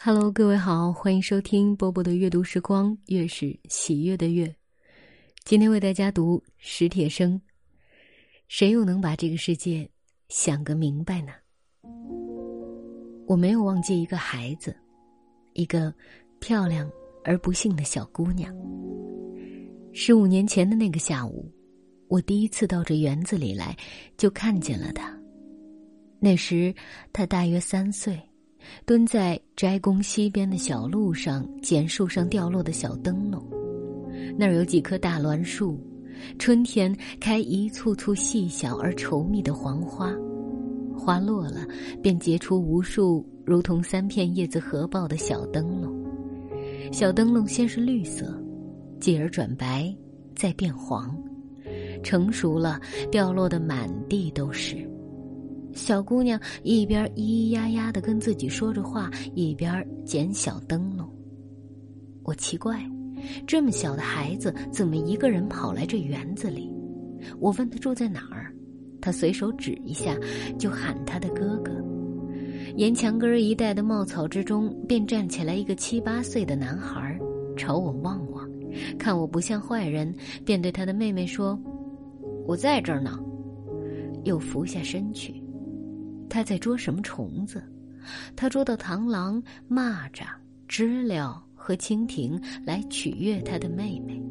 Hello，各位好，欢迎收听波波的阅读时光，月是喜悦的月。今天为大家读史铁生。谁又能把这个世界想个明白呢？我没有忘记一个孩子，一个漂亮而不幸的小姑娘。十五年前的那个下午，我第一次到这园子里来，就看见了她。那时她大约三岁。蹲在斋宫西边的小路上捡树上掉落的小灯笼，那儿有几棵大栾树，春天开一簇簇细小而稠密的黄花，花落了便结出无数如同三片叶子合抱的小灯笼，小灯笼先是绿色，继而转白，再变黄，成熟了掉落的满地都是。小姑娘一边咿咿呀呀的跟自己说着话，一边捡小灯笼。我奇怪，这么小的孩子怎么一个人跑来这园子里？我问他住在哪儿，他随手指一下，就喊他的哥哥。沿墙根一带的茂草之中，便站起来一个七八岁的男孩，朝我望望，看我不像坏人，便对他的妹妹说：“我在这儿呢。”又伏下身去。他在捉什么虫子？他捉到螳螂、蚂蚱、知了和蜻蜓来取悦他的妹妹。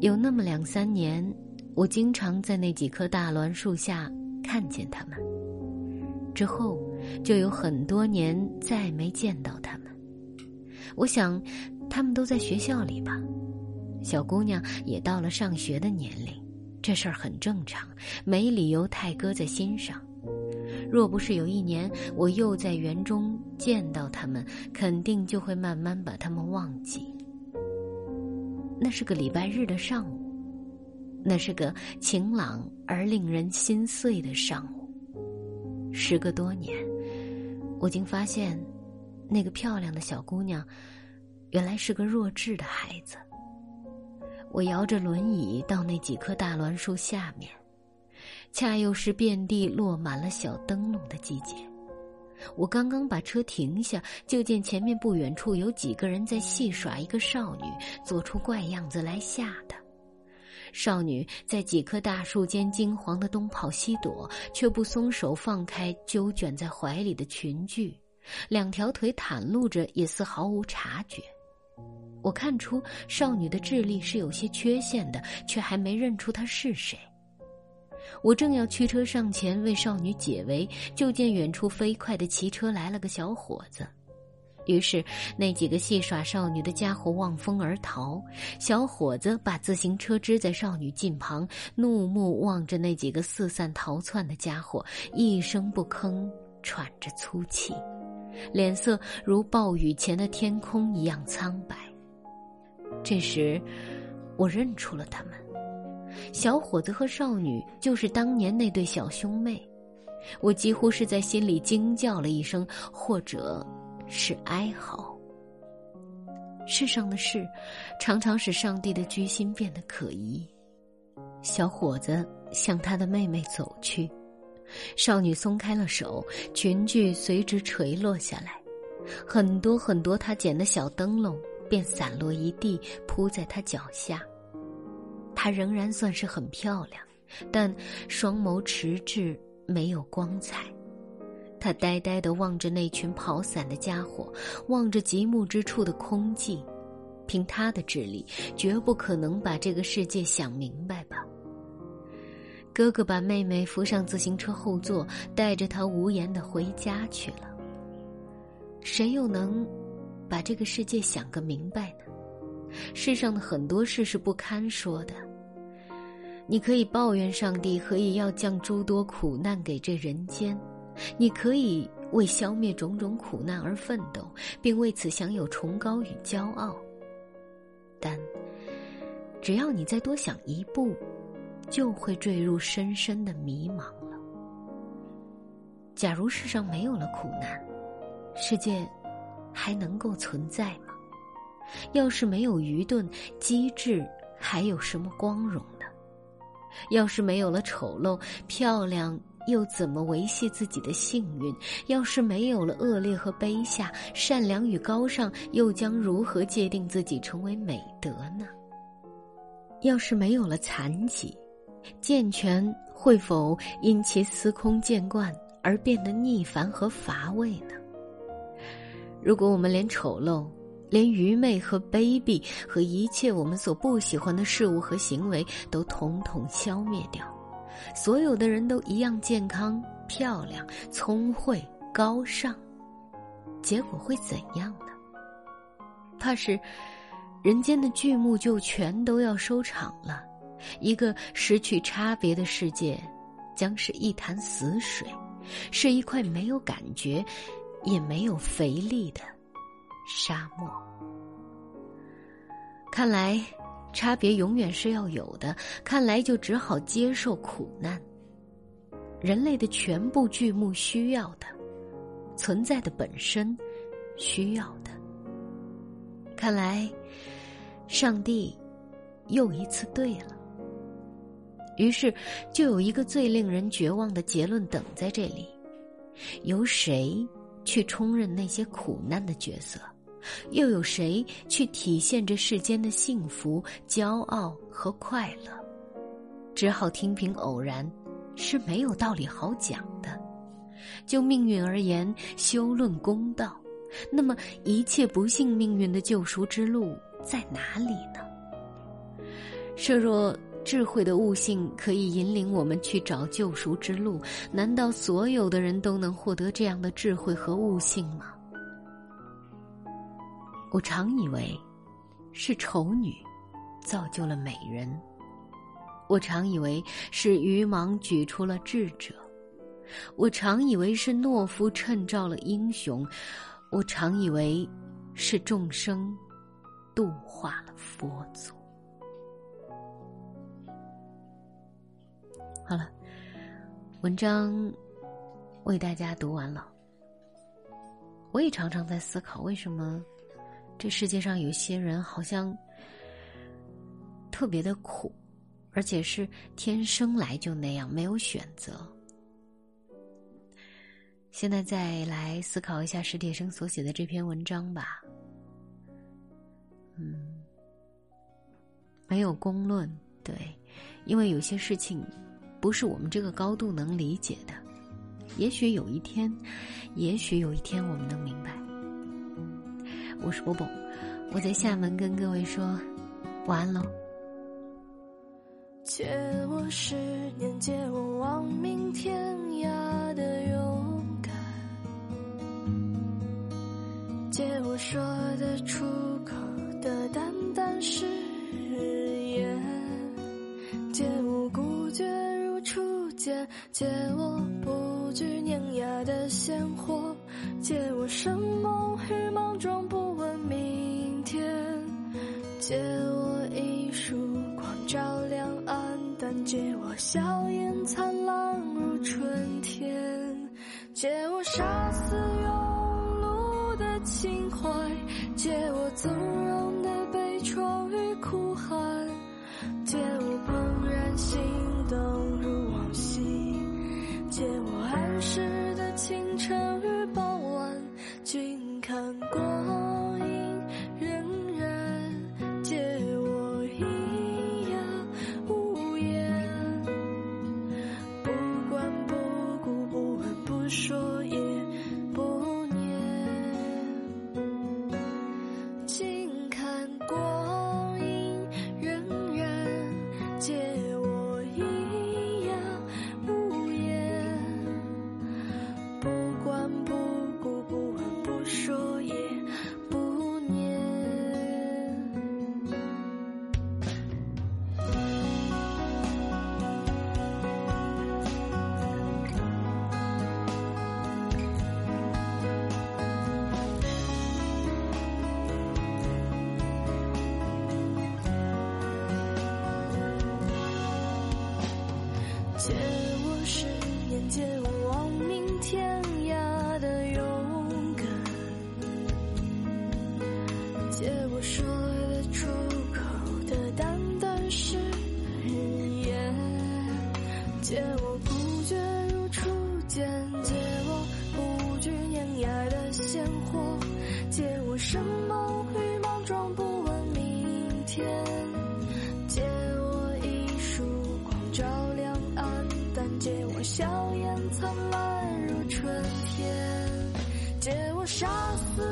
有那么两三年，我经常在那几棵大栾树下看见他们。之后，就有很多年再没见到他们。我想，他们都在学校里吧。小姑娘也到了上学的年龄，这事儿很正常，没理由太搁在心上。若不是有一年我又在园中见到他们，肯定就会慢慢把他们忘记。那是个礼拜日的上午，那是个晴朗而令人心碎的上午。时隔多年，我竟发现，那个漂亮的小姑娘，原来是个弱智的孩子。我摇着轮椅到那几棵大栾树下面。恰又是遍地落满了小灯笼的季节，我刚刚把车停下，就见前面不远处有几个人在戏耍一个少女，做出怪样子来吓她。少女在几棵大树间惊惶的东跑西躲，却不松手放开揪卷在怀里的裙裾，两条腿袒露着，也似毫无察觉。我看出少女的智力是有些缺陷的，却还没认出她是谁。我正要驱车上前为少女解围，就见远处飞快的骑车来了个小伙子。于是那几个戏耍少女的家伙望风而逃。小伙子把自行车支在少女近旁，怒目望着那几个四散逃窜的家伙，一声不吭，喘着粗气，脸色如暴雨前的天空一样苍白。这时，我认出了他们。小伙子和少女就是当年那对小兄妹，我几乎是在心里惊叫了一声，或者是哀嚎。世上的事，常常使上帝的居心变得可疑。小伙子向他的妹妹走去，少女松开了手，裙裾随之垂落下来，很多很多他捡的小灯笼便散落一地，铺在他脚下。她仍然算是很漂亮，但双眸迟滞，没有光彩。她呆呆地望着那群跑散的家伙，望着极目之处的空寂。凭她的智力，绝不可能把这个世界想明白吧？哥哥把妹妹扶上自行车后座，带着她无言的回家去了。谁又能把这个世界想个明白呢？世上的很多事是不堪说的。你可以抱怨上帝何以要降诸多苦难给这人间，你可以为消灭种种苦难而奋斗，并为此享有崇高与骄傲。但，只要你再多想一步，就会坠入深深的迷茫了。假如世上没有了苦难，世界还能够存在吗？要是没有愚钝、机智，还有什么光荣？要是没有了丑陋，漂亮又怎么维系自己的幸运？要是没有了恶劣和卑下，善良与高尚，又将如何界定自己成为美德呢？要是没有了残疾，健全会否因其司空见惯而变得逆烦和乏味呢？如果我们连丑陋，连愚昧和卑鄙和一切我们所不喜欢的事物和行为都统统消灭掉，所有的人都一样健康、漂亮、聪慧、高尚，结果会怎样呢？怕是人间的剧目就全都要收场了，一个失去差别的世界，将是一潭死水，是一块没有感觉，也没有肥力的。沙漠。看来，差别永远是要有的。看来，就只好接受苦难。人类的全部剧目需要的，存在的本身需要的。看来，上帝又一次对了。于是，就有一个最令人绝望的结论等在这里：由谁去充任那些苦难的角色？又有谁去体现这世间的幸福、骄傲和快乐？只好听凭偶然，是没有道理好讲的。就命运而言，休论公道。那么，一切不幸命运的救赎之路在哪里呢？设若智慧的悟性可以引领我们去找救赎之路，难道所有的人都能获得这样的智慧和悟性吗？我常以为，是丑女造就了美人；我常以为是愚盲举出了智者；我常以为是懦夫衬照了英雄；我常以为是众生度化了佛祖。好了，文章为大家读完了。我也常常在思考，为什么？这世界上有些人好像特别的苦，而且是天生来就那样，没有选择。现在再来思考一下史铁生所写的这篇文章吧。嗯，没有公论，对，因为有些事情不是我们这个高度能理解的。也许有一天，也许有一天，我们能明白。我是波波，我在厦门跟各位说晚安喽。借我十年，借我亡命天涯的勇敢，借我说得出口的淡淡誓言，借我孤绝如初见，借我不惧碾压的鲜活，借我生猛与莽撞。不问明天借我一束光照亮暗淡，借我笑颜灿烂如春天，借我杀死庸碌的情怀，借我纵借我十年借我亡命。笑颜灿烂如春天借我杀死